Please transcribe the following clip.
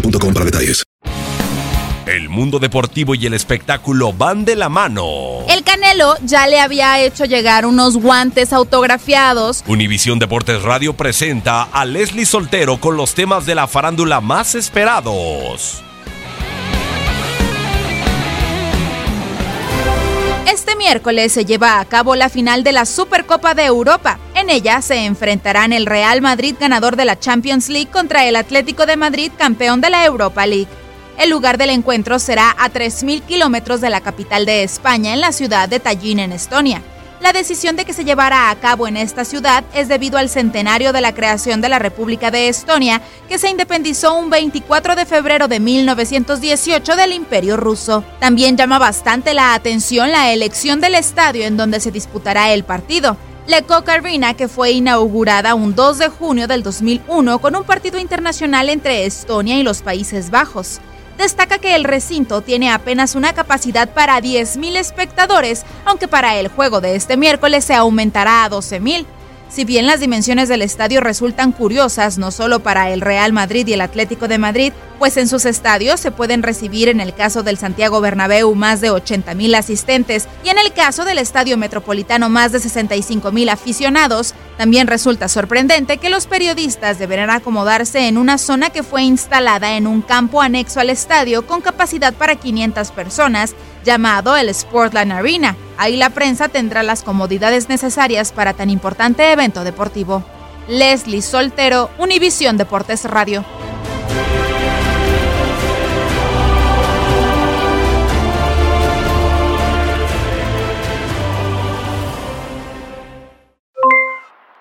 boostmobile.com para detalles. El mundo deportivo y el espectáculo van de la mano. El Canelo ya le había hecho llegar unos guantes autografiados. Univisión Deportes Radio presenta a Leslie Soltero con los temas de la farándula más esperados. Este miércoles se lleva a cabo la final de la Supercopa de Europa. En ella se enfrentarán el Real Madrid ganador de la Champions League contra el Atlético de Madrid campeón de la Europa League. El lugar del encuentro será a 3.000 kilómetros de la capital de España, en la ciudad de Tallinn, en Estonia. La decisión de que se llevara a cabo en esta ciudad es debido al centenario de la creación de la República de Estonia, que se independizó un 24 de febrero de 1918 del Imperio ruso. También llama bastante la atención la elección del estadio en donde se disputará el partido. Le Coq Arena, que fue inaugurada un 2 de junio del 2001 con un partido internacional entre Estonia y los Países Bajos destaca que el recinto tiene apenas una capacidad para 10.000 espectadores, aunque para el juego de este miércoles se aumentará a 12.000. Si bien las dimensiones del estadio resultan curiosas no solo para el Real Madrid y el Atlético de Madrid, pues en sus estadios se pueden recibir en el caso del Santiago Bernabéu más de 80.000 asistentes y en el caso del Estadio Metropolitano más de 65.000 aficionados, también resulta sorprendente que los periodistas deberán acomodarse en una zona que fue instalada en un campo anexo al estadio con capacidad para 500 personas, llamado el Sportland Arena. Ahí la prensa tendrá las comodidades necesarias para tan importante evento deportivo. Leslie Soltero, Univisión Deportes Radio.